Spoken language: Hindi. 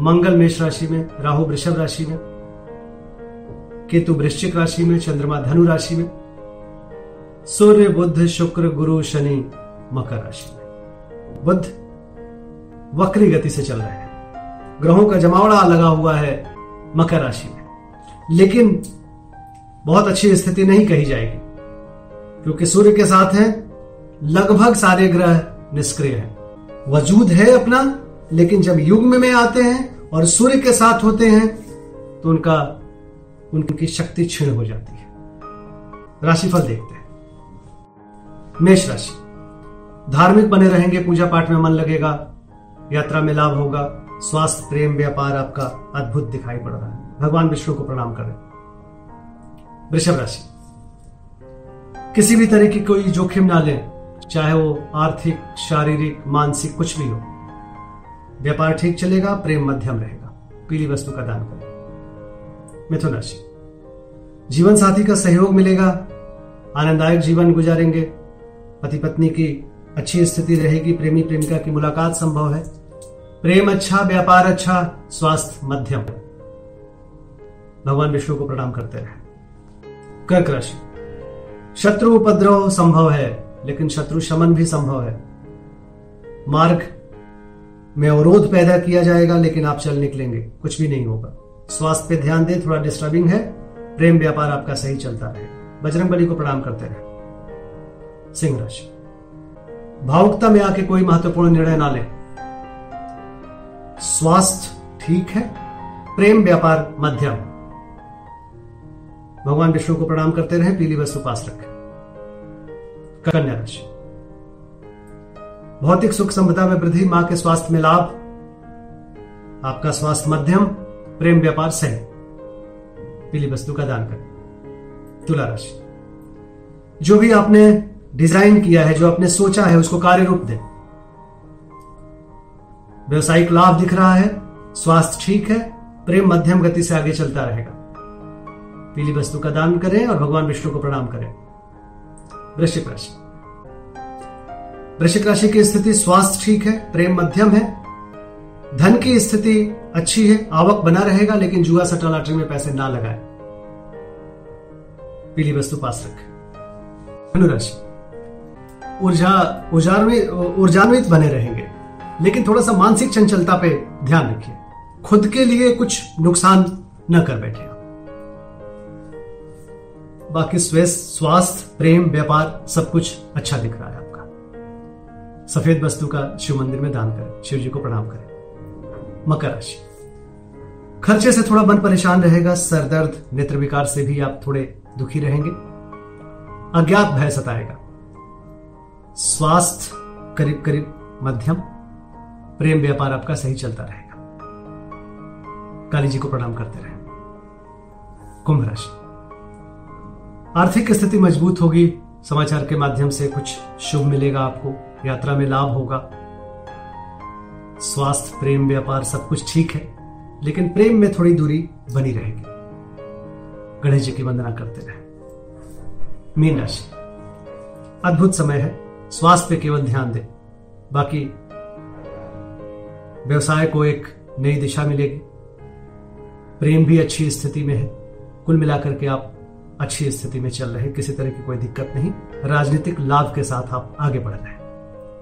मंगल मेष राशि में, राहु वृषभ राशि में, केतु वृश्चिक राशि में, चंद्रमा धनु राशि में, सूर्य बुद्ध शुक्र, गुरु, शनि, मकर राशि में। बुद्ध वक्री गति से चल रहे हैं। ग्रहों का जमावड़ा लगा हुआ है मकर राशि में। लेकिन बहुत अच्छी स्थिति नहीं कही जाएगी, क्योंकि सूर्य के साथ है, लगभग सारे ग्रह निष्क्रिय हैं। वजूद है अपना लेकिन जब युग्म में आते हैं और सूर्य के साथ होते हैं तो उनका, उनकी शक्ति क्षीण हो जाती है। राशिफल देखते हैं। मेष राशि। धार्मिक बने रहेंगे पूजा पाठ में मन लगेगा, यात्रा में लाभ होगा, स्वास्थ्य, प्रेम, व्यापार आपका अद्भुत दिखाई पड़ रहा है। भगवान विष्णु को प्रणाम करें वृषभ राशि। किसी भी तरह की कोई जोखिम ना लें, चाहे वो आर्थिक, शारीरिक, मानसिक, कुछ भी हो। व्यापार ठीक चलेगा, प्रेम मध्यम रहेगा। पीली वस्तु का दान करें। मिथुन राशि। जीवन साथी का सहयोग मिलेगा, आनंददायक जीवन गुजारेंगे। पति पत्नी की अच्छी स्थिति रहेगी प्रेमी प्रेमिका की मुलाकात संभव है। प्रेम अच्छा व्यापार अच्छा स्वास्थ्य मध्यम। भगवान विष्णु को प्रणाम करते रहे। कर्क राशि। शत्रु उपद्रव संभव है, लेकिन शत्रु शमन भी संभव है। मार्ग में अवरोध पैदा किया जाएगा, लेकिन आप चल निकलेंगे। कुछ भी नहीं होगा। स्वास्थ्य पे ध्यान दें, थोड़ा डिस्टर्बिंग है। प्रेम व्यापार आपका सही चलता रहे। बजरंग बली को प्रणाम करते रहे। सिंह राशि भावुकता में आके कोई महत्वपूर्ण निर्णय ना लें। स्वास्थ्य ठीक है, प्रेम व्यापार मध्यम। भगवान विष्णु को प्रणाम करते रहे, पीली वस्तु पास रखें। कन्या राशि। भौतिक सुख संपदा में वृद्धि, माँ के स्वास्थ्य में लाभ, आपका स्वास्थ्य मध्यम, प्रेम व्यापार सही। पीली वस्तु का दान करें। तुला राशि। जो भी आपने डिज़ाइन किया है, जो आपने सोचा है, उसको कार्य रूप दें। व्यवसायिक लाभ दिख रहा है, स्वास्थ्य ठीक है, प्रेम मध्यम गति से आगे चलता रहेगा। पीली वस्तु का दान करें और भगवान विष्णु को प्रणाम करें। वृश्चिक राशि। वृश्चिक राशि की स्थिति स्वास्थ्य ठीक है, प्रेम मध्यम है, धन की स्थिति अच्छी है, आवक बना रहेगा, लेकिन जुआ सट्टा लॉटरी में पैसे ना लगाए। पीली वस्तु पास रखें। धनुराशि। ऊर्जा ऊर्जान्वित बने रहेंगे, लेकिन थोड़ा सा मानसिक चंचलता पे ध्यान रखिए। खुद के लिए कुछ नुकसान न कर बैठे बाकी स्वास्थ्य, प्रेम, व्यापार, सब कुछ अच्छा दिख रहा है। सफ़ेद वस्तु का शिव मंदिर में दान करें, शिव जी को प्रणाम करें। मकर राशि। खर्चे से थोड़ा मन परेशान रहेगा, सर दर्द, नेत्र विकार से भी आप थोड़े दुखी रहेंगे। अज्ञात भय सताएगा। स्वास्थ्य करीब करीब मध्यम, प्रेम व्यापार आपका सही चलता रहेगा। काली जी को प्रणाम करते रहे। कुंभ राशि। आर्थिक स्थिति मज़बूत होगी, समाचार के माध्यम से कुछ शुभ मिलेगा आपको। यात्रा में लाभ होगा। स्वास्थ्य, प्रेम, व्यापार सब कुछ ठीक है, लेकिन प्रेम में थोड़ी दूरी बनी रहेगी। गणेश जी की वंदना करते रहे। मीन राशि। अद्भुत समय है, स्वास्थ्य पे केवल ध्यान दें। बाकी व्यवसाय को एक नई दिशा मिलेगी। प्रेम भी अच्छी स्थिति में है, कुल मिलाकर के आप अच्छी स्थिति में चल रहे हैं, किसी तरह की कोई दिक्कत नहीं। राजनीतिक लाभ के साथ आप आगे बढ़ रहे हैं।